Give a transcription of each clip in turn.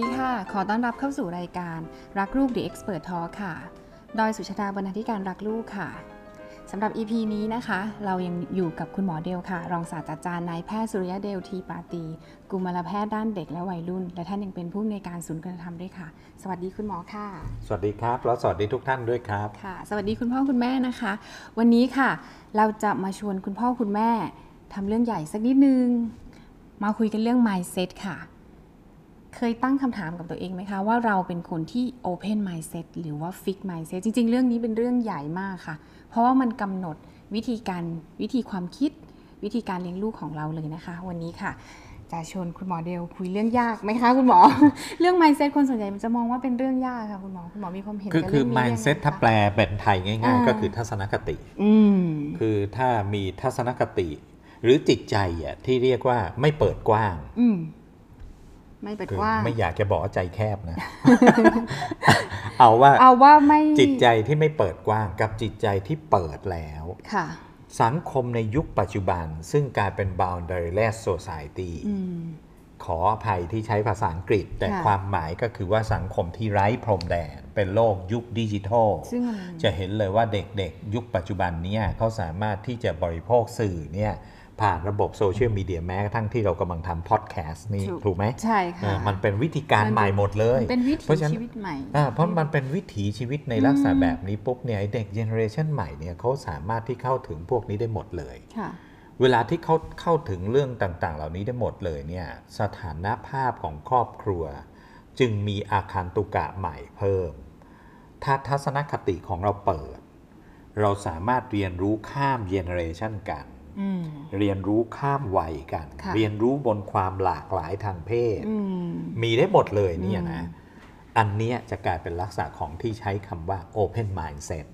ดีค่ะ ขอต้อนรับเข้าสู่รายการรักลูก The Expert Talk ค่ะ ดอยสุชาดาบรรณาธิการรักลูกค่ะสำหรับ EP นี้นะคะ เรายังอยู่กับคุณหมอเดลค่ะ รองศาสตราจารย์นายแพทย์สุริยะเดลทีปาตี กุมารแพทย์ด้านเด็กและวัยรุ่น และท่านยังเป็นผู้อำนวยการศูนย์คุณธรรมด้วยค่ะ สวัสดีคุณหมอค่ะ สวัสดีครับ แล้วสวัสดีทุกท่านด้วยครับ ค่ะ สวัสดีคุณพ่อคุณแม่นะคะ วันนี้ค่ะ เราจะมาชวนคุณพ่อคุณแม่ทำเรื่องใหญ่สักนิดนึง มาคุยกันเรื่อง mindset ค่ะ เคยตั้งคำถามกับตัวเองไหมคะ ว่าเราเป็นคนที่ open mindset หรือว่า fix mindset จริง ๆ เรื่องนี้เป็นเรื่องใหญ่มากค่ะ เพราะว่ามันกำหนดวิธีการวิธีความคิด วิธีการเลี้ยงลูกของเราเลยนะคะ วันนี้ค่ะ จะชวนคุณหมอเดลคุยเรื่องยากไหมคะคุณหมอ เรื่อง mindset คนส่วนใหญ่มันจะมองว่าเป็นเรื่องยากค่ะคุณหมอคุณหมอมีความเห็นคือกับคือเรื่องนี้ยังไง mindset ถ้าคะแปลเป็นไทยง่ายอ่าๆก็คือทัศนคติอืมคือถ้ามีทัศนคติ หรือจิตใจอะที่เรียกว่าไม่เปิดกว้างอืม ไม่เปิดคืกว้างไม่อยากจะบอกว่าใจแคบนะ เอาว่าเอาว่าไม่จิตใจที่ไม่เปิดกว้างกับจิตใจที่เปิดแล้วค่ะ สังคมในยุคปัจจุบัน ซึ่งกลายเป็น boundaryless society อืมขออภัยที่ใช้ภาษาอังกฤษ แต่ค่ะความหมายก็คือว่าสังคมที่ไร้พรมแดน เป็นโลกยุคดิจิทัลซึ่งมันจะเห็นเลยว่าเด็กๆ ยุคปัจจุบันเนี้เขาสามารถที่จะบริโภคสื่อเนี่ย ผ่านระบบโซเชียลมีเดียแม้กระทั่งที่เรากำลังทำพอดแคสต์นี่ถูกถูกไหมใช่ค่ะอ่ามันเป็นวิธีการมันเป็นใหม่หมดเลยมันเป็นวิเพถีราะฉะนั้นชีวิตใหม่อ่าเพราะมันเป็นวิถีชีวิตในลักษณะอืมแบบนี้ปุ๊บเนี่ยไอ้เด็กเจเนอเรชันใหม่เนี่ยเขาสามารถที่เข้าถึงพวกนี้ได้หมดเลยค่ะเวลาที่เขาเข้าถึงเรื่องต่างๆ เหล่านี้ได้หมดเลยเนี่ยสถานภาพของครอบครัว จึงมีอาคารตุกะใหม่เพิ่ม ถ้าทัศนคติของเราเปิด เราสามารถเรียนรู้ข้ามเจเนอเรชันกันอืม เรียนรู้ข้ามวัยกันค่ะเรียนรู้บนความหลากหลายทางเพศอืมมีได้หมดเลยเนี่ยอืมนะ อันเนี้ยจะกลายเป็นลักษณะของที่ใช้คำว่า open mindset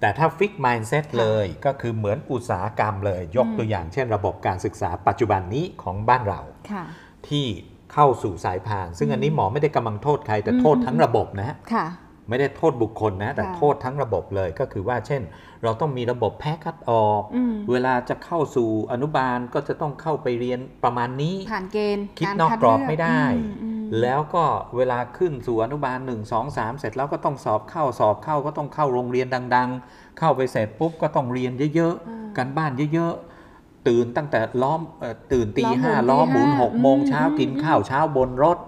แต่ถ้า fix mindset เลยก็คือเหมือนอุตสาหกรรมเลย ยกตัวอย่างเช่นระบบการศึกษาปัจจุบันนี้ของบ้านเราค่ะที่เข้าสู่สายพาน ซึ่งอันนี้หมอไม่ได้กำลังโทษใครแต่โทษทั้งระบบนะค่ะ ไม่ได้โทษบุคคลนะ แต่ค่ะโทษทั้งระบบเลยก็คือว่าเช่น เราต้องมีระบบแพ้คัดออกอืมเวลาจะเข้าสู่อนุบาลก็จะต้องเข้าไปเรียนประมาณนี้ผ่านเกณฑ์คิดารนอกคักรอบเลืไม่ได้อืมอืมแล้วก็เวลาขึ้นสู่อนุบาล 1 2 3 เสร็จแล้วก็ต้องสอบเข้าสอบเข้าก็ต้องเข้าโรงเรียนดัง ๆ เข้าไปเสร็จปุ๊บก็ต้องเรียนเยอะๆกันบ้านเยอะๆตื่นตั้งแต่ล้อมเอ่อตื่นตีล้อมหมุนห้าล้อมหมุนตีห้าหกโมงอืมเช้าอืมกินข้าวเช้าบนรถ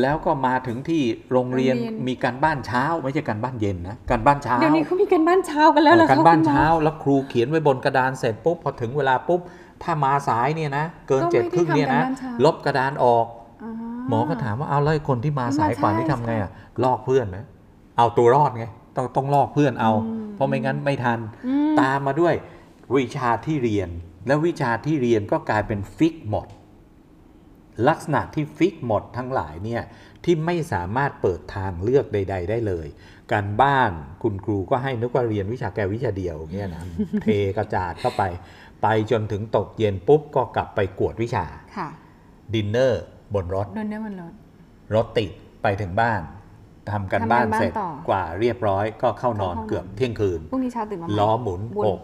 แล้วก็มาถึงที่โรงเรียนโรงเรียนมีการบ้านเช้า ไม่ใช่การบ้านเย็นนะการบ้านเช้าเดี๋ยวนี้เขามีกันบ้านเช้ากันแล้วเหรอคะการบ้านคุณหมอเช้าแล้วครูเขียนไว้บนกระดานเสร็จปุ๊บพอถึงเวลาปุ๊บถ้ามาสายเนี่ยนะเกินก็ไม่เจ็ดได้ครึ่งเนี่ยนะทำการบ้านเช้าลบกระดานออกอ่าหมอก็ถามว่าเอาแล้วไอ้คนที่มาสายกว่าใช่นี่ทำไงอะลอกเพื่อนนะเอาตัวรอดไงต้องต้องลอกเพื่อนเอาอืมเพราะไม่งั้นไม่ทันอืมตามมาด้วยวิชาที่เรียน แล้ววิชาที่เรียนก็กลายเป็นฟิกหมด ลักษณะที่ฟิกหมดทั้งหลายเนี่ยที่ไม่สามารถเปิดทางเลือกใด ๆ ได้เลย การบ้านคุณครูก็ให้นึกว่าเรียนวิชาแกวิชาเดียวเนี่ยนะเทกระจาดเข้าไป ไปจนถึงตกเย็นปุ๊บก็กลับไปกวดวิชาค่ะดินเนอร์บนรถโดนเนื้อมันลดรถติดไปถึงบ้านทำกันทำบ้านการบ้านเสร็จต่อกว่าเรียบร้อยก็เข้านอนเข้าห้องนอนเกือบเที่ยงคืนพรุ่งนี้เช้าตื่นมาใหม่ล้อหมุนวนหก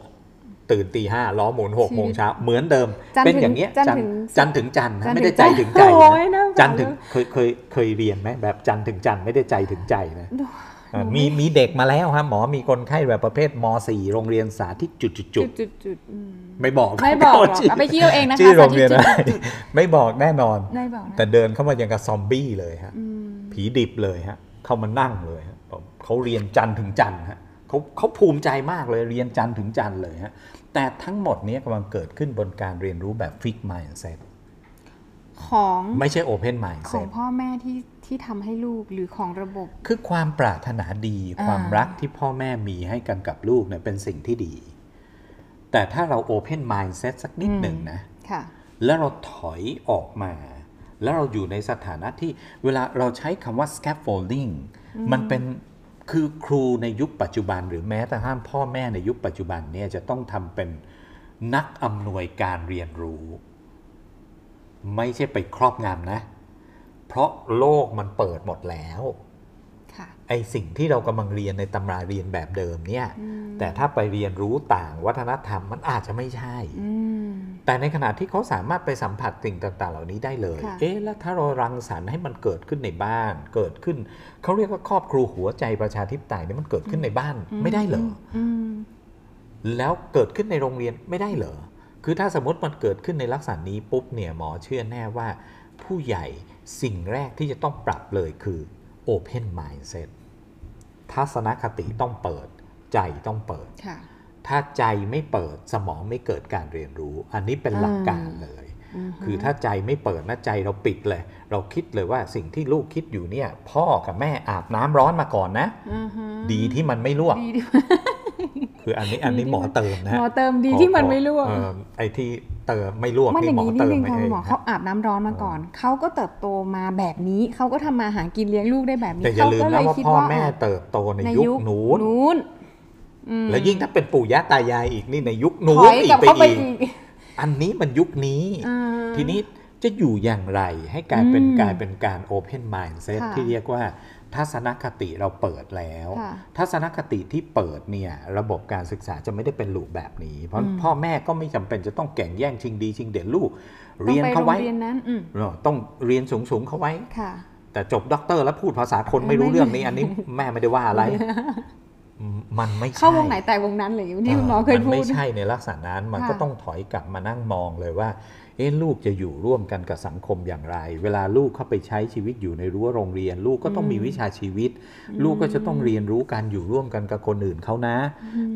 ตื่นตีห้าล้อหมุนหกชีวิตโมงเช้าเหมือนเดิมจันทร์เป็นถึงอย่างเงี้ยจันทร์ถึงจันทร์ถึงจันทร์จันทร์นะไม่ถึได้งใจจันทร์ถึงใจโอ้ยนะน่าฟังจันทร์ถึงเคยเคยเคยเรียนไหมแบบจันทร์ถึงจันทร์ไม่ได้ใจถึงใจนะดูอ่ามีมีเด็กมาแล้วฮะหมอมีคนไข้แบบประเภทม .4 โรงเรียนสาธิตจุดจุดจุจุดดจุดจุดอืมไม่บอกไม่บอกหรอกชื่เอาไปคิดเอาเองนะคะชื่อโรงเรียนอะไรสาธิตจุดไม่บอกแน่นอนไม่บอกนะแต่เดินเข้ามาอย่างกับซอมบี้เลยฮะอืมผีดิบเลยฮะเข้ามานั่งเลยฮะบอกเขาเรียนจันทร์ถึงจันทร์ฮะเขาเขาภูมิใจมากเลยเรียนจันทร์ถึงจันทร์เลยฮะ แต่ทั้งหมดนี้กำลังเกิดขึ้นบนการเรียนรู้แบบฟิก mindset ของไม่ใช่ open ของ mindset พ่อแม่ที่ที่ทำให้ลูกหรือของระบบ คือความปรารถนาดีอ่าความรักที่พ่อแม่มีให้กันกับลูกเนี่ยเป็นสิ่งที่ดี แต่ถ้าเรา open mindset สักนิดหนึ่งนะค่ะแล้วเราถอยออกมา แล้วเราอยู่ในสถานะที่เวลาเราใช้คำว่า scaffolding มันเป็น คือครูในยุคปัจจุบัน หรือแม้แต่ห้ามพ่อแม่ในยุคปัจจุบันเนี่ยจะต้องทำเป็นนักอำนวยการเรียนรู้ ไม่ใช่ไปครอบงำนะ เพราะโลกมันเปิดหมดแล้วค่ะไอสิ่งที่เรากำลังเรียนในตำราเรียนแบบเดิมเนี่ย แต่ถ้าไปเรียนรู้ต่างวัฒนธรรมมันอาจจะไม่ใช่ อืม แต่ในขณะที่เขาสามารถไปสัมผัสสิ่งต่าง ๆ เหล่านี้ได้เลยค่ะเอ๊ะ แล้วถ้าเรารังสรรค์ให้มันเกิดขึ้นในบ้าน เกิดขึ้น เขาเรียกว่าครอบครัวหัวใจประชาธิปไตยเนี่ยมันเกิดขึ้นในบ้านไม่ได้เหรออืมแล้วเกิดขึ้นในโรงเรียนไม่ได้เหรอ คือถ้าสมมติมันเกิดขึ้นในลักษณะนี้ปุ๊บเนี่ยหมอเชื่อแน่ว่า ผู้ใหญ่สิ่งแรกที่จะต้องปรับเลยคือ Open Mindset ทัศนคติต้องเปิด ใจต้องเปิดค่ะ ถ้าใจไม่เปิดสมองไม่เกิดการเรียนรู้ อันนี้เป็นหลักการเลย คือถ้าใจไม่เปิดนะใจเราปิดเลย เราคิดเลยว่าสิ่งที่ลูกคิดอยู่เนี่ย พ่อกับแม่อาบน้ำร้อนมาก่อนนะอือฮึดีที่มันไม่ลวกดีที่คืออันนี้อันนี้หมอเติมนะหมอเติมดีที่มันไม่ลวกเออไอ้ที่เติมไม่ลวกมันอนี่ย่างหมอนี้นิดเติมนึงไม่ค่ะเอคุณงหมอนะเขาอาบน้ำร้อนมาก่อน เขาก็เติบโตมาแบบนี้ เขาก็ทำมาหากินเลี้ยงลูกได้แบบนี้แต่อย่าลืมเขก็นะว่าคิดพ่อแม่เติบโตในยุคนู้นนู้นอืม แล้วยิ่งถ้าเป็นปู่ย่าตายายอีกนี่ในยุคถนู้อนยอีกลักบไปเข้าไปอีกอีกอันนี้มันยุคนี้อ่าทีนี้จะอยู่อย่างไรให้กลายเป็นอืมกลายเป็นการ Open Mindset ค่ะที่เรียกว่าทัศนคติเราเปิดแล้วค่ะทัศนคติที่เปิดเนี่ยระบบการศึกษาจะไม่ได้เป็นลูกแบบนี้ เพราะอืมพ่อแม่ก็ไม่จำเป็นจะต้องแข่งแย่งชิงดีชิงเด่นลูกต้องเรียนไปเขาโรงไว้เรียนนั้นอืมเออต้องเรียนสูงสูงๆเขาไว้ค่ะแต่จบด็อกเตอร์แล้วพูดภาษาคนไม่รู้ไม่เรื่องนี้อันนี้แม่ไม่ได้ว่าอะไร มันไม่ใช่เข้าวงไหนแต่วงนั้นเลยที่คุณหมอเคยมันพูไม่ดใช่ในลักษณะนั้นมันค่ะก็ต้องถอยกลับมานั่งมองเลยว่าเอ๊ะลูกจะอยู่ร่วมกันกับสังคมอย่างไร เวลาลูกเข้าไปใช้ชีวิตอยู่ในรั้วโรงเรียน ลูกก็ต้องมีวิชาชีวิต ลูกก็จะต้องเรียนรู้การอยู่ร่วมกันกับคนอื่นเขานะ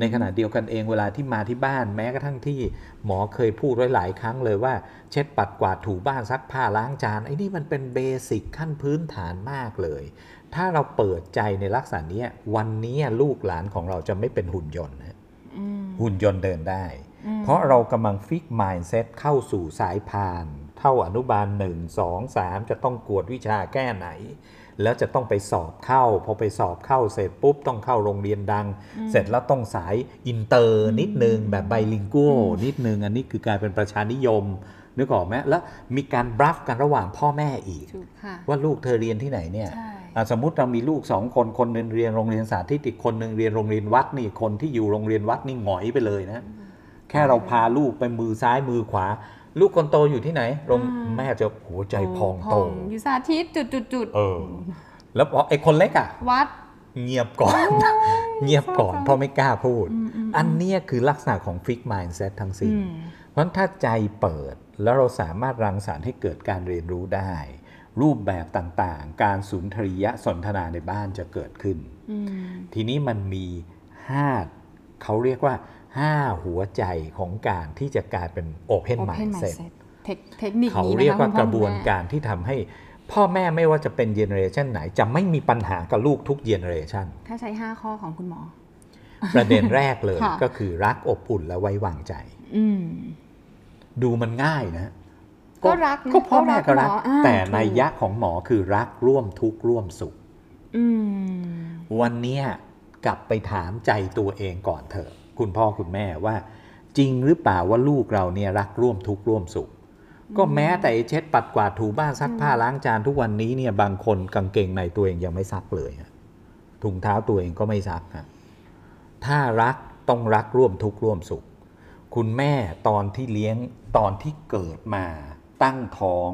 ในขณะเดียวกันเองเวลาที่มาที่บ้านแม้กระทั่งที่หมอเคยพูดไว้หลายครั้งเลยว่า เช็ดปัดกวาดถูบ้านซักผ้าล้างจานไอ้นี่มันเป็นเบสิกขั้นพื้นฐานมากเลย ถ้าเราเปิดใจในลักษณะเนี้ยวันนี้ลูกหลานของเราจะไม่เป็นหุ่นยนต์นะอืมหุ่นยนต์เดินได้อืมเพราะเรากำลังฟิก mindset เข้าสู่สายพานเท่าอนุบาล1 2 3จะต้องกวดวิชาแก้ไหน แล้วจะต้องไปสอบเข้า พอไปสอบเข้าเสร็จปุ๊บต้องเข้าโรงเรียนดัง เสร็จแล้วต้องสายอินเตอร์นิดนึงแบบ bilingual นิดนึง อันนี้คือการเป็นประชานิยม นึกออกไหมแล้วมีการบลัฟกันระหว่างพ่อแม่อีกถูกค่ะว่าลูกเธอเรียนที่ไหนเนี่ยใช่อะสมมุติเรามีลูกสองคนคนหนึ่งเรียนโรงเรียนสาธิตอีกคนหนึ่งเรียนโรงเรียนวัดนี่คนที่อยู่โรงเรียนวัดนี่หงอยไปเลยนะ แค่เราพาลูกไปมือซ้ายมือขวา ลูกคนโตอยู่ที่ไหนโรงอืมแม่จะหัวใจพองโตอยู่สาธิตจุดจุดจุดเออ แล้วพอไอ้คนเล็กอะ วัดเงียบก่อน เงียบก่อนเศร้าจังเพราะไม่กล้าพูดอืมอืมอันเนี้ยคือลักษณะของฟิก mindset ทั้งสิ้นอืมเพราะฉะนั้นถ้าใจเปิดแล้วเราสามารถรังสรรค์ให้เกิดการเรียนรู้ได้ รูปแบบต่างๆ การสุนทรียสนทนาในบ้านจะเกิดขึ้นอืมทีนี้มันมีห้าเขาเรียกว่าห้าหัวใจของการที่จะกลายเป็น Open Open Mindset mindset เทคเทคนิคเขานี้นะคะเรียกว่าคุณพ่อกระบวนคุณแม่การที่ทำให้ พ่อแม่ไม่ว่าจะเป็น generation ไหน จะไม่มีปัญหากับลูกทุก generationถ้าใช้ 5 ข้อของคุณหมอ ประเด็นแรกเลยค่ะก็คือรักอบอุ่นและไว้วางใจอืมดูมันง่ายนะ ก็รักนะก็พ่อแม่ก็รักก็รักหมออ่าแต่ถูกในยยะของหมอคือรักร่วมทุกข์ร่วมสุขอืมวันเนี้ยกลับไปถามใจตัวเองก่อนเถอะ คุณพ่อคุณแม่ว่า จริงหรือเปล่าว่าลูกเราเนี่ยรักร่วมทุกข์ร่วมสุข ก็แม้แต่ไอ้เช็ดปัดกวาดถูบ้านซักผ้าล้างจานทุกวันนี้เนี่ยบางคนกางเกงในตัวเองยังไม่ซักเลยฮะถุงเท้าตัวเองก็ไม่ซักฮะถ้ารักต้องรักร่วมทุกข์ร่วมสุข คุณแม่ตอนที่เลี้ยงตอนที่เกิดมาตั้งท้อง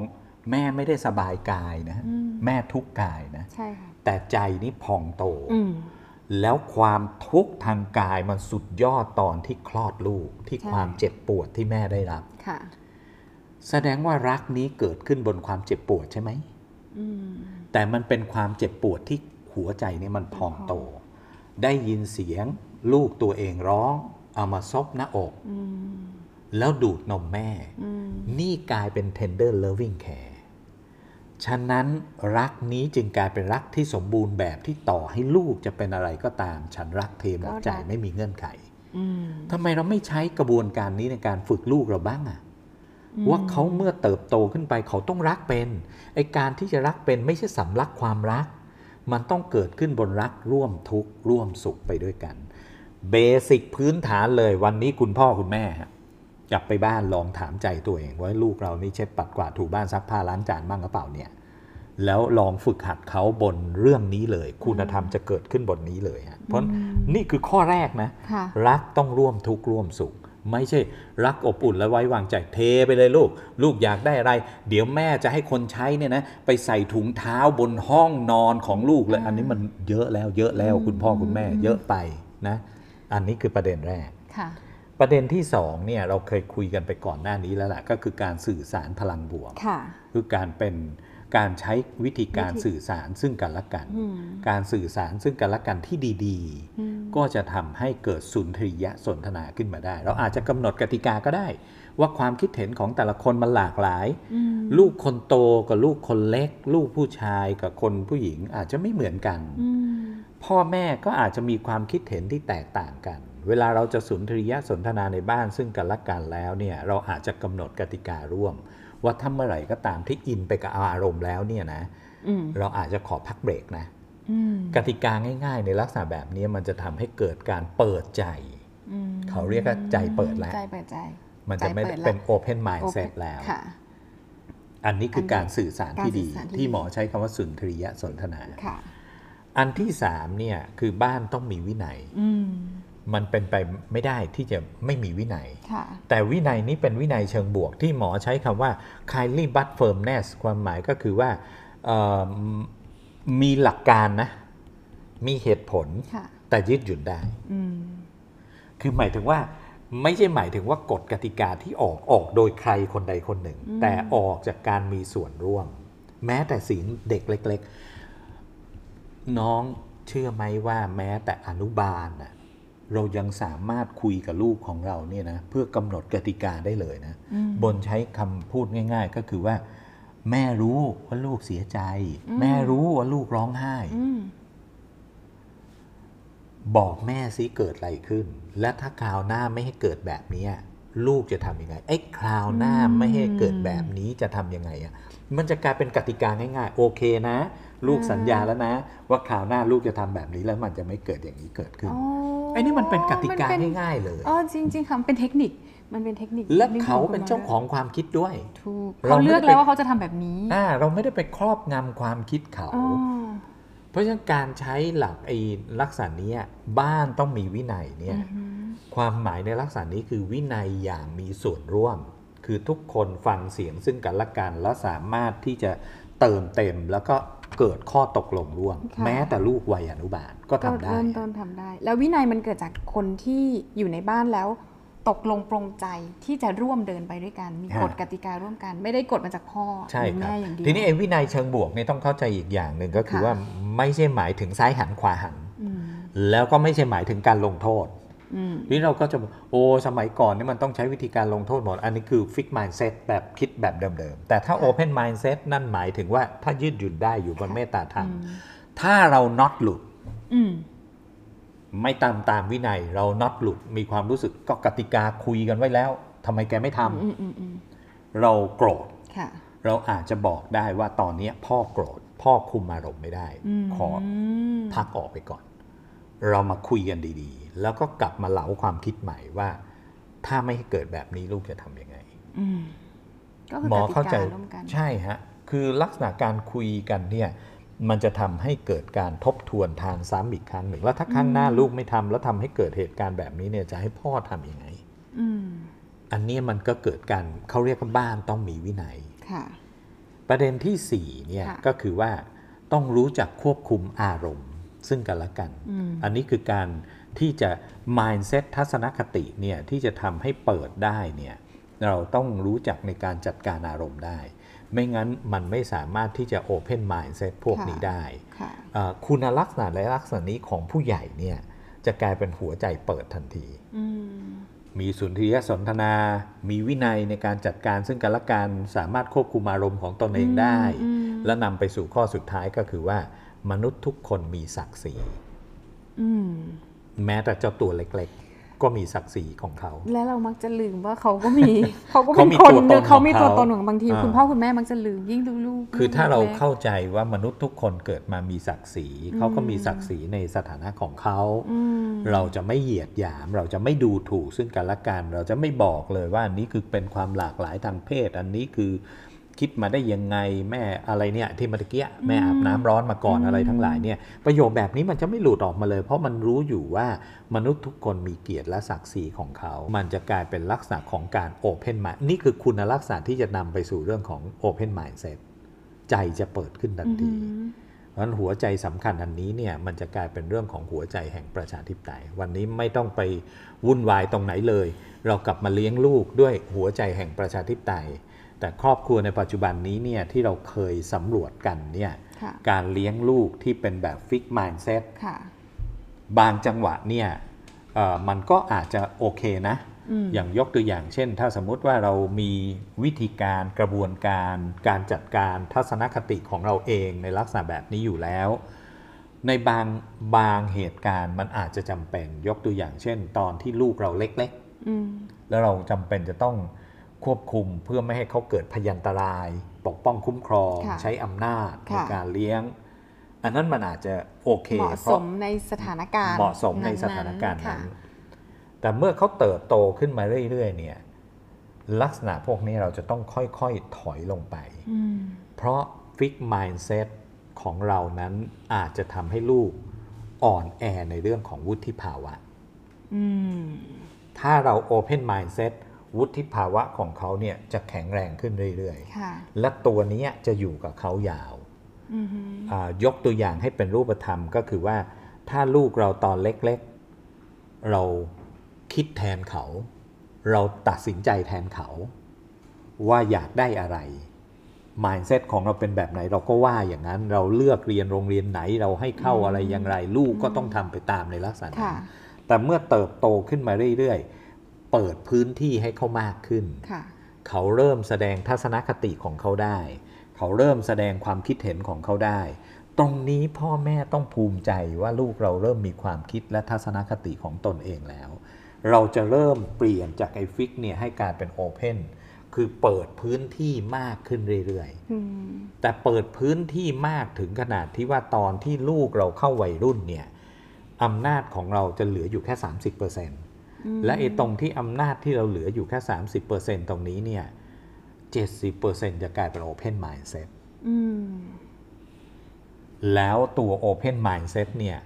แม่ไม่ได้สบายกายนะอืมแม่ทุกข์กายนะใช่ค่ะแต่ใจนี่พองโตอืมแล้วความทุกข์ทางกายมันสุดยอดตอนที่คลอดลูกที่ใช่ความเจ็บปวดที่แม่ได้รับค่ะ แสดงว่ารักนี้เกิดขึ้นบนความเจ็บปวดใช่ไหมอืมแต่มันเป็นความเจ็บปวดที่หัวใจนี่มันพองโต ได้ยินเสียงลูกตัวเองร้อง เอามาซบหน้าอกอืมแล้วดูดนมแม่อืมนี่กลายเป็น tender loving care ฉะนั้นรักนี้จึงกลายเป็นรักที่สมบูรณ์แบบที่ต่อให้ลูกจะเป็นอะไรก็ตาม ฉันรักเทหมดใจไม่มีเงื่อนไขอืมทำไมเราไม่ใช้กระบวนการนี้ในการฝึกลูกเราบ้างอะ ว่าเขาเมื่อเติบโตขึ้นไปเขาต้องรักเป็นไอการที่จะรักเป็นไม่ใช่สำลักความรัก มันต้องเกิดขึ้นบนรักร่วมทุกข์ร่วมสุขไปด้วยกันเบสิกพื้นฐานเลยวันนี้คุณพ่อคุณแม่ฮะกลับไปบ้านลองถามใจตัวเองว่าลูกเรานี่เช็ดปัดกวาดถูบ้านซักผ้าล้างจานบ้างหรือเปล่าเนี่ยแล้วลองฝึกหัดเขาบนเรื่องนี้เลย คุณธรรมจะเกิดขึ้นบนนี้เลยฮะเพราะนี่คือข้อแรกนะค่ะรักต้องร่วมทุกข์ร่วมสุข ไม่ใช่รักอบอุ่นและไว้วางใจเทไปเลยลูก ลูกอยากได้อะไร เดี๋ยวแม่จะให้คนใช้เนี่ยนะไปใส่ถุงเท้าบนห้องนอนของลูกเลยอันนี้มันเยอะแล้วเยอะแล้วคุณพ่อคุณแม่ เยอะไปนะอันนี้คือประเด็นแรกค่ะประเด็นที่สองเนี่ยเราเคยคุยกันไปก่อนหน้านี้แล้วล่ะก็คือการสื่อสารพลังบวกค่ะคือการเป็นการใช้วิธีการวิธีสื่อสารซึ่งกันและกันอืมการสื่อสารซึ่งกันและกันที่ดีอืมๆ ก็จะทำให้เกิดสุนทรียสนทนาขึ้นมาได้ เราอาจจะกำหนดกติกาก็ได้ ว่าความคิดเห็นของแต่ละคนมันหลากหลายอืมลูกคนโตกับลูกคนเล็ก ลูกผู้ชายกับคนผู้หญิงอาจจะไม่เหมือนกันอืมพ่อแม่ก็อาจจะมีความคิดเห็นที่แตกต่างกัน เวลาเราจะสุนทรียสนทนาในบ้านซึ่งกันและกันแล้วเนี่ยเราอาจจะกำหนดกติการ่วม ว่าถ้าเมื่อไหร่ก็ตามที่อินไปกับอารมณ์แล้วเนี่ยนะอืมเราอาจจะขอพักเบรกนะอืม กติกาง่าย ๆ ในลักษณะแบบนี้มันจะทำให้เกิดการเปิดใจอืมเขาเรียกว่าใจเปิดแล้วใจเปิดใจ มันจะไม่ได้ใจเป็นละ open mindset แล้วค่ะอันนี้คือการสื่อสารที่ดีการสื่อสารที่ที่ดีหมอใช้คำว่าสุนทรียสนทนาค่ะอันที่สามเนี่ยคือบ้านต้องมีวินัยอืมมันเป็นไปไม่ได้ที่จะไม่มีวินัยค่ะแต่วินัยนี้เป็นวินัยเชิงบวกที่หมอใช้คำว่า kindly but firmness ความหมายก็คือว่าเอ่อ มีหลักการนะ มีเหตุผลค่ะแต่ยืดหยุ่นได้อืมคือหมายถึงว่าไม่ใช่หมายถึงว่ากฎกติกาที่ออกออกโดยใครคนใดคนหนึ่งอืมแต่ออกจากการมีส่วนร่วม แม้แต่สิ่งเด็กเล็ก ๆ น้องเชื่อไหมว่าแม้แต่อนุบาลน่ะเรายังสามารถคุยกับลูกของเราเนี่ยนะเพื่อกำหนดกติกาได้เลยนะอืมบนใช้คำพูดง่าย ๆ ก็คือว่า แม่รู้ว่าลูกเสียใจอืมแม่รู้ว่าลูกร้องไห้อืมบอกแม่ซิเกิดอะไรขึ้น และถ้าคราวหน้าไม่ให้เกิดแบบนี้ลูกจะทำยังไงไอ้คราวหน้าอืมไม่ให้เกิดแบบนี้จะทำยังไงอะมันจะกลายเป็นกติกาง่ายๆ โอเคนะ ลูกสัญญาแล้วนะ ว่าคราวหน้าลูกจะทำแบบนี้แล้วมันจะไม่เกิดอย่างนี้เกิดขึ้นอ๋อไอ้นี่มันเป็นกติกามันเป็นง่ายๆเลยอ๋อจริง ๆค่ะมันเป็นเทคนิค มันเป็นเทคนิคและเขาเป็นเจ้าของความคิดด้วยถูกเราเขาไม่เลือกได้ไปแล้วว่าเขาจะทำแบบนี้อ่าเราไม่ได้ไปครอบงำความคิดเขาอ๋อเพราะฉะนั้นการใช้หลักไอ้ลักษณะนี้บ้านต้องมีวินัยเนี่ยอือหือความหมายในลักษณะนี้คือวินัยอย่างมีส่วนร่วม คือทุกคนฟังเสียงซึ่งกันและกันแล้วสามารถที่จะเติมเต็มแล้วก็เกิดข้อตกลงร่วมค่ะแม้แต่ลูกวัยอนุบาลก็ทำได้เริ่มต้นทำได้ แล้ววินัยมันเกิดจากคนที่อยู่ในบ้านแล้ว ตกลงปรงใจที่จะร่วมเดินไปด้วยกัน มีฮะกฎกติการ่วมกัน ไม่ได้กฎมาจากพ่อใช่หรือครับแม่อย่างเดียวทีนี้ไอ้วินัยเชิงบวกเนี่ยต้องเข้าใจอีกอย่างหนึ่งก็คือค่ะว่าไม่ใช่หมายถึงซ้ายหันขวาหันอืมแล้วก็ไม่ใช่หมายถึงการลงโทษอืมนี่เราก็จะบอกโอ้สมัยก่อนนี่มันต้องใช้วิธีการลงโทษหมด อันนี้คือ fix mindset แบบคิดแบบเดิมๆ แต่ถ้าค่ะ open mindset นั่นหมายถึงว่าถ้ายืดหยุ่นได้อยู่บนค่ะเมตตาธรรมอืมถ้าเรา not หลุดอืม ไม่ตามตามวินัย เรา not หลุดมีความรู้สึกก็กติกาคุยกันไว้แล้วทำไมแกไม่ทำอืมอืมอืมเราโกรธค่ะเราอาจจะบอกได้ว่าตอนเนี้ยพ่อโกรธ พ่อคุมอารมณ์ไม่ได้มขอพักออกไปก่อน เรามาคุยกันดีๆ แล้วก็กลับมาเหลาความคิดใหม่ว่า ถ้าไม่ให้เกิดแบบนี้ลูกจะทำยังไงอืมก็คือหมอกติเข้าใจการ่วมกันใช่ฮะคือลักษณะการคุยกันเนี่ย มันจะทำให้เกิดการทบทวนทางซ้ำอีกครั้งหนึ่ง แล้วถ้าครั้งหน้าลูกไม่ทำแล้วทำให้เกิดเหตุการณ์แบบนี้เนี่ยจะให้พ่อทำยังไงอืมอันเนี้ยมันก็เกิดการเขาเรียกว่าบ้านต้องมีวินัยค่ะประเด็นที่สี่เนี่ยค่ะก็คือว่าต้องรู้จักควบคุมอารมณ์ ซึ่งกันและกันอืมอันนี้คือการที่จะ mindset ทัศนคติเนี่ยที่จะทำให้เปิดได้เนี่ยเราต้องรู้จักในการจัดการอารมณ์ได้ ไม่งั้นมันไม่สามารถที่จะ open mindset พวกค่ะนี้ได้ค่ะอ่าคุณลักษณะและลักษณะนี้ของผู้ใหญ่เนี่ยจะกลายเป็นหัวใจเปิดทันทีอืมมีสุนทรียสนทนา มีวินัยในการจัดการซึ่งกันและกันสามารถควบคุมอารมณ์ของตนเองได้อืมและนำไปสู่ข้อสุดท้ายก็คือว่า มนุษย์ทุกคนมีศักดิ์ศรีอืมแม้แต่เจ้าตัวเล็กๆ ก็มีศักดิ์ศรีของเขา และเรามักจะลืมว่าเขาก็มีเขาก็เป็เขานมีคนตัวตนหรือเขามีของตัวเขาตนของบางทีอ่าคุณพ่อคุณแม่มักจะลืมยิ่งดูลูกคือถ้าเราล็กๆเข้าใจว่ามนุษย์ทุกคนเกิดมามีศักดิ์ศรีเขาก็มีศักดิ์ศรีในสถานะของเขาอืมเราจะไม่เหยียดหยาม เราจะไม่ดูถูกซึ่งกันและกัน เราจะไม่บอกเลยว่าอันนี้คือเป็นความหลากหลายทางเพศ อันนี้คือ คิดมาได้ยังไงแม่อะไรเนี่ยที่เมื่อกี้แม่อาบน้ำร้อนมาก่อนอะไรทั้งหลายเนี่ยประโยคแบบนี้มันจะไม่หลุดออกมาเลย เพราะมันรู้อยู่ว่ามนุษย์ทุกคนมีเกียรติและศักดิ์ศรีของเขา มันจะกลายเป็นลักษณะของการโอเพน mind นี่คือคุณลักษณะที่จะนำไปสู่เรื่องของโอเพน mindset ใจจะเปิดขึ้นทันทีเพราะฉะนั้นหัวใจสำคัญอันนี้เนี่ยมันจะกลายเป็นเรื่องของหัวใจแห่งประชาธิปไตย วันนี้ไม่ต้องไปวุ่นวายตรงไหนเลย เรากลับมาเลี้ยงลูกด้วยหัวใจแห่งประชาธิปไตย แต่ครอบครัวในปัจจุบันนี้เนี่ยที่เราเคยสำรวจกันเนี่ยค่ะการเลี้ยงลูกที่เป็นแบบฟิก mindset ค่ะบางจังหวะเนี่ยเอ่อมันก็อาจจะโอเคนะอืมอย่างยกตัวอย่างเช่น ถ้าสมมุติว่าเรามีวิธีการกระบวนการการจัดการทัศนคติของเราเองในลักษณะแบบนี้อยู่แล้ว ในบางบางเหตุการณ์มันอาจจะจำเป็นยกตัวอย่างเช่น ตอนที่ลูกเราเล็กอืมๆแล้วเราจำเป็นจะต้อง ควบคุมเพื่อไม่ให้เขาเกิดพยันตราย ปกป้องคุ้มครองค่ะใช้อำนาจในค่ะการเลี้ยง อันนั้นมันอาจจะโอเคเหมาะเพสราะมในสถานการณ์เหมาะสมในสถานการณ์นั้นแต่เมื่อเขาเติบโตขึ้นมาเรื่อยๆเนี่ยลักษณะพวกนี้เราจะต้องค่อยๆถอยลงไปอืมเพราะฟิก mindset ของเรานั้นอาจจะทำให้ลูกอ่อนแอในเรื่องของวุฒิภาวะอืมถ้าเรา open mindset วุฒิภาวะของเขาเนี่ยจะแข็งแรงขึ้นเรื่อยค่ะๆและตัวเนี้ยจะอยู่กับเขายาวอืมฮึอ่ายกตัวอย่างให้เป็นรูปธรรมก็คือว่า ถ้าลูกเราตอนเล็กๆ เราคิดแทนเขา เราตัดสินใจแทนเขา ว่าอยากได้อะไร mindset ของเราเป็นแบบไหนเราก็ว่าอย่างนั้นเราเลือกเรียนโรงเรียนไหนเราให้เข้าอะไรอย่างไร ลูกก็ต้องทำไปตามในลักษณะนั้ค่ะนแต่เมื่อเติบโตขึ้นมาเรื่อยๆ เปิดพื้นที่ให้เขามากขึ้นค่ะเขาเริ่มแสดงทัศนคติของเขาได้ เขาเริ่มแสดงความคิดเห็นของเขาได้ ตรงนี้พ่อแม่ต้องภูมิใจว่าลูกเราเริ่มมีความคิดและทัศนคติของตนเองแล้ว เราจะเริ่มเปลี่ยนจากไอ้ฟิกเนี่ยให้กลายเป็นโอเพนคือเปิดพื้นที่มากขึ้นเรื่อยๆอืมแต่เปิดพื้นที่มากถึงขนาดที่ว่าตอนที่ลูกเราเข้าวัยรุ่นเนี่ยอำนาจของเราจะเหลืออยู่แค่ 30% และไอ้ตรงที่อำนาจที่เราเหลืออยู่แค่ 30%ตรงนี้เนี่ย 70%จะกลายเป็น Open Mindset อืมแล้วตัว Open Mindset เนี่ย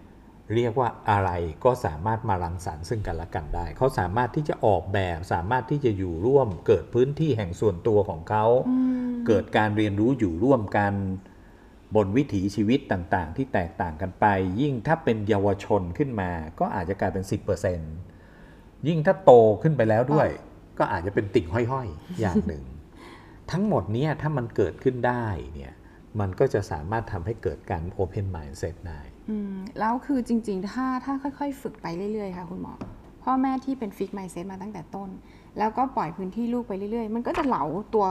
เรียกว่าอะไรก็สามารถมารังสรรค์ซึ่งกันและกันได้ เขาสามารถที่จะออกแบบสามารถที่จะอยู่ร่วม เกิดพื้นที่แห่งส่วนตัวของเขาอืมเกิดการเรียนรู้อยู่ร่วมกันบนวิถีชีวิตต่างๆ ที่แตกต่างกันไป ยิ่งถ้าเป็นเยาวชนขึ้นมา ก็อาจจะกลายเป็น 10% ยิ่งถ้าโตขึ้นไปแล้วด้วย ก็อาจจะเป็นติ่งห้อยๆ อย่างหนึ่ง ทั้งหมดเนี้ถ้ามันเกิดขึ้นได้เนี่ยมันก็จะสามารถทำให้เกิดการ Open Mindset ได้อืมแล้วคือจริง ๆ ถ้าถ้าค่อยๆ ฝึกไปเรื่อย ๆ ค่ะคุณหมอ พ่อแม่ที่เป็นฟิกไมเซ็ตมาตั้งแต่ต้น แล้วก็ปล่อยพื้นที่ลูกไปเรื่อย ๆ มันก็จะเหลาตัว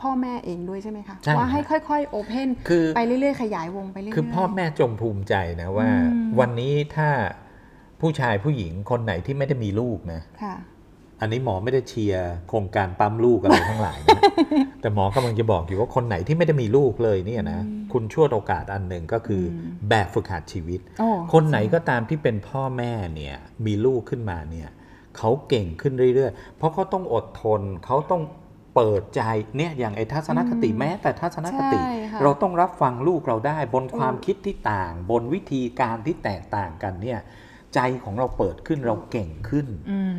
พ่อแม่เองด้วยใช่ไหมคะใช่ว่าให้ครับค่อยๆโอเพนคือไปเรื่อยๆ ขยายวงไปเรื่อยๆ คือพ่อแม่จงภูมิใจนะว่าอืมวันนี้ถ้า ผู้ชายผู้หญิงคนไหนที่ไม่ได้มีลูกนะค่ะอันนี้หมอไม่ได้เชียร์โครงการปั๊มลูกอะไรทั้งหลายนะแต่หมอกำลังจะบอกอยู่ว่าคนไหนที่ไม่ได้มีลูกเลยเนี่ยนะคุณช่วยโอกาสอันหนึ่งก็คืออมแบบฝึกหัดชีวิตโอ้คนไหนก็ตามที่เป็นพ่อแม่เนี่ยมีลูกขึ้นมาเนี่ยเขาเก่งขึ้นเรื่อยๆ เพราะเขาต้องอดทนเขาต้องเปิดใจเนี่ยอย่างไอ้ทัศนคติแม้ แต่ทัศนคติใช่ค่ะเราต้องรับฟังลูกเราได้บนความคิดที่ต่าง บนวิธีการที่แตกต่างกันเนี่ย ใจของเราเปิดขึ้นเราเก่งขึ้นอืม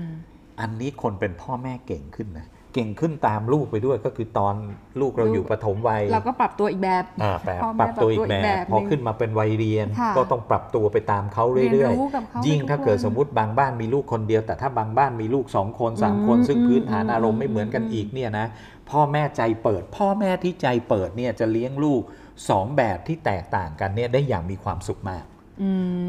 อันนี้คนเป็นพ่อแม่เก่งขึ้นนะเก่งขึ้นตามลูกไปด้วยก็คือตอนลูกเราอยู่ปฐมวัย เราก็ปรับตัวอีกแบบอ่าแปลพ่อแม่ปรับตัวอีกแบบปรับตัวอีกแบบพอหนึ่งขึ้นมาเป็นวัยเรียนค่ะก็ต้องปรับตัวไปตามเขาเรียนเรื่อยรู้กับเขาๆยิ่งไปทุกถ้าเกิดคนสมมติบางบ้านมีลูกคนเดียว แต่ถ้าบางบ้านมีลูกสองคนสามอืมคน ซึ่งอืมพื้นฐานอืมอารมณ์ไม่เหมือนกันอืมอีกเนี่ยนะพ่อแม่ใจเปิด พ่อแม่ที่ใจเปิดเนี่ยจะเลี้ยงลูกสองแบบที่แตกต่างกันเนี่ยได้อย่างมีความสุขมากอืม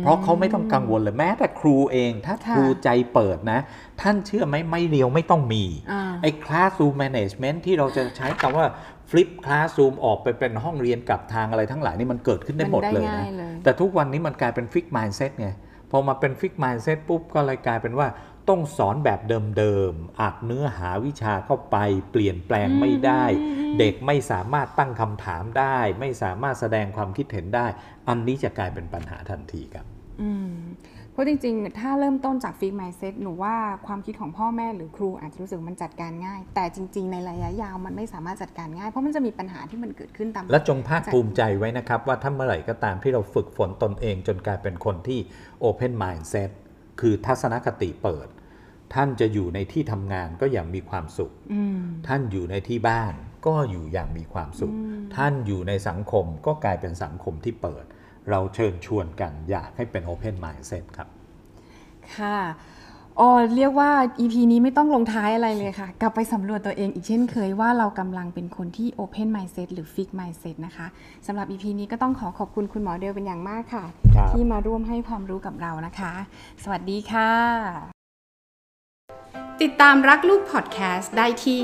เพราะเขาไม่ต้องกังวลเลยแม้แต่ครูเอง ถ้าค่ะครูใจเปิดนะ ท่านเชื่อไหมไม่เดียวไม่ต้องมีอ่าไอ้ classroom management ที่เราจะใช้คำว่า flip classroom ออกไปเป็นห้องเรียนกับทางอะไรทั้งหลายนี่มันเกิดขึ้นได้หมดเลยมันได้นะง่ายเลยแต่ทุกวันนี้มันกลายเป็น fix mindset ไง พอมาเป็น fix mindset ปุ๊บก็เลยกลายเป็นว่า ต้องสอนแบบเดิมๆอัดเนื้อหาวิชาเข้าไปเปลี่ยนแปลงไม่ได้ เด็กไม่สามารถตั้งคำถามได้ ไม่สามารถแสดงความคิดเห็นได้ อันนี้จะกลายเป็นปัญหาทันทีครับอืมเพราะจริงๆ ถ้าเริ่มต้นจากฟิกไมเซ็ตหนูว่าความคิดของพ่อแม่หรือครูอาจจะรู้สึกว่ามันจัดการง่าย แต่จริง ๆ ในระยะยาวมันไม่สามารถจัดการง่าย เพราะมันจะมีปัญหาที่มันเกิดขึ้นตาม และจงภาคภูมิใจไว้นะครับ ว่าถ้าเมื่อไหร่ก็ตามที่เราฝึกฝนตนเองจนกลายเป็นคนที่ Open Mindset คือทัศนคติเปิด ท่านจะอยู่ในที่ทำงานก็อย่างมีความสุขอืมท่านอยู่ในที่บ้านก็อยู่อย่างมีความสุข ท่านอยู่ในสังคมก็กลายเป็นสังคมที่เปิด เราเชิญชวนกันอยากให้เป็น Open Mindset ครับ ค่ะ อ๋อเรียกว่า EP นี้ไม่ต้องลงท้ายอะไรเลยค่ะ กลับไปสำรวจตัวเองอีกเช่นเคยว่าเรากำลังเป็นคนที่ Open Mindset หรือ Fix Mindset นะคะสำหรับ EP นี้ก็ต้องขอขอบคุณคุณหมอเดลเป็นอย่างมากค่ะครับที่มาร่วมให้ความรู้กับเรานะคะ สวัสดีค่ะ ติดตามรักลูกพอดแคสต์ได้ที่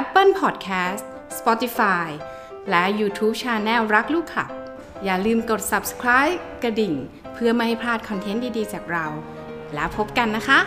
Apple Podcast Spotify และ YouTube Channel รักลูกคลับ อย่าลืมกด subscribe กระดิ่ง เพื่อไม่ให้พลาดคอนเทนต์ดีๆ จากเรา แล้วพบกันนะคะ